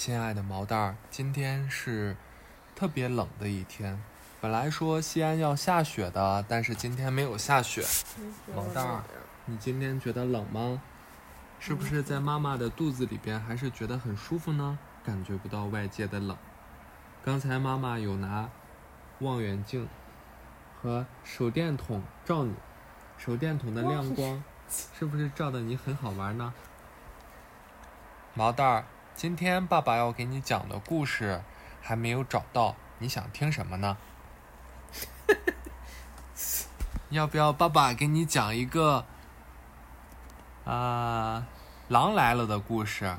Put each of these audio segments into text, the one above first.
亲爱的毛蛋儿，今天是特别冷的一天。本来说西安要下雪的，但是今天没有下雪。毛蛋儿，你今天觉得冷吗？是不是在妈妈的肚子里边还是觉得很舒服呢？感觉不到外界的冷。刚才妈妈有拿望远镜和手电筒照你，手电筒的亮光是不是照的你很好玩呢？毛蛋儿，今天爸爸要给你讲的故事还没有找到，你想听什么呢？要不要爸爸给你讲一个啊、狼来了的故事？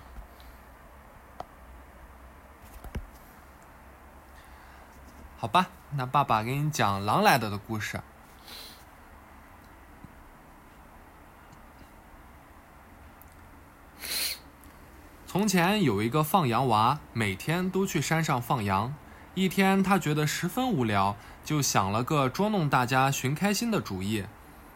好吧，那爸爸给你讲狼来了的故事。从前有一个放羊娃，每天都去山上放羊。一天，他觉得十分无聊，就想了个捉弄大家、寻开心的主意。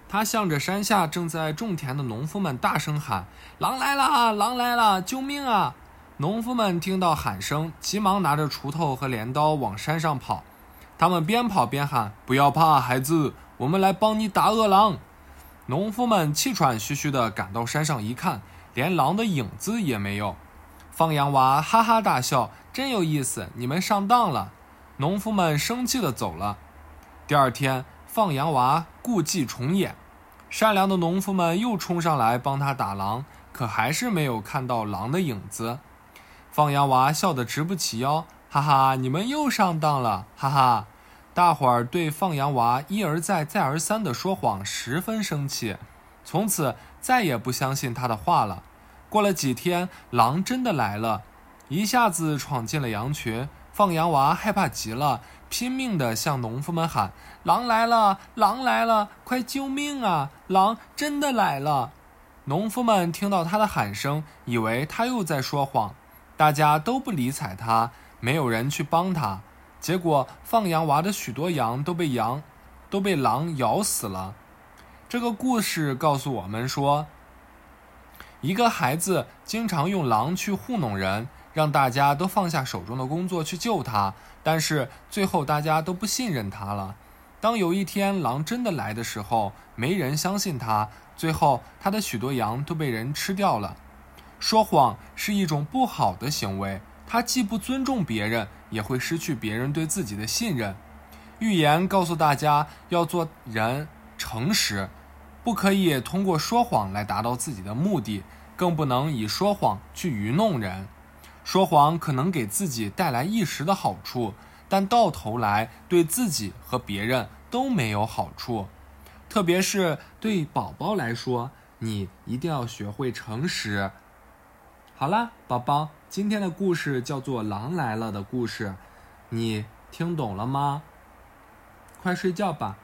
他向着山下正在种田的农夫们大声喊：“狼来了！狼来了！救命啊！”农夫们听到喊声，急忙拿着锄头和镰刀往山上跑。他们边跑边喊：“不要怕，孩子，我们来帮你打饿狼。”农夫们气喘吁吁地赶到山上一看，连狼的影子也没有。放羊娃哈哈大笑：“真有意思，你们上当了。”农夫们生气地走了。第二天，放羊娃故伎重演，善良的农夫们又冲上来帮他打狼，可还是没有看到狼的影子。放羊娃笑得直不起腰，哈哈，你们又上当了，哈哈！大伙儿对放羊娃一而再、再而三的说谎十分生气，从此再也不相信他的话了。过了几天，狼真的来了，一下子闯进了羊群。放羊娃害怕极了，拼命地向农夫们喊：“狼来了！狼来了！快救命啊！狼真的来了！”农夫们听到他的喊声，以为他又在说谎，大家都不理睬他，没有人去帮他。结果，放羊娃的许多羊都被羊都被狼咬死了。这个故事告诉我们说，一个孩子经常用狼去糊弄人，让大家都放下手中的工作去救他，但是最后大家都不信任他了。当有一天狼真的来的时候，没人相信他，最后他的许多羊都被人吃掉了。说谎是一种不好的行为，它既不尊重别人，也会失去别人对自己的信任。预言告诉大家要做人诚实，不可以通过说谎来达到自己的目的，更不能以说谎去愚弄人。说谎可能给自己带来一时的好处，但到头来对自己和别人都没有好处。特别是对宝宝来说，你一定要学会诚实。好啦，宝宝，今天的故事叫做《狼来了》的故事，你听懂了吗？快睡觉吧。